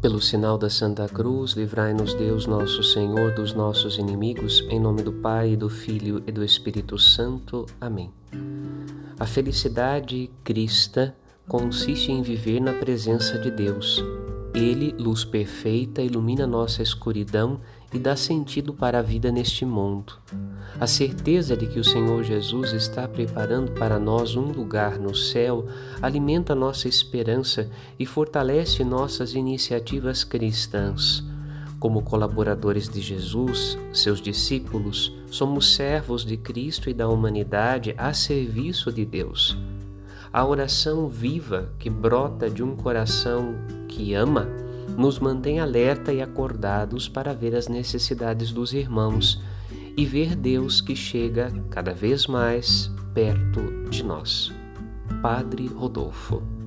Pelo sinal da Santa Cruz, livrai-nos Deus nosso Senhor dos nossos inimigos, em nome do Pai, do Filho e do Espírito Santo. Amém. A felicidade crista consiste em viver na presença de Deus. Ele, luz perfeita, ilumina nossa escuridão e dá sentido para a vida neste mundo. A certeza de que o Senhor Jesus está preparando para nós um lugar no céu alimenta nossa esperança e fortalece nossas iniciativas cristãs. Como colaboradores de Jesus, seus discípulos, somos servos de Cristo e da humanidade a serviço de Deus. A oração viva que brota de um coração que ama nos mantém alerta e acordados para ver as necessidades dos irmãos e ver Deus que chega cada vez mais perto de nós. Padre Rodolfo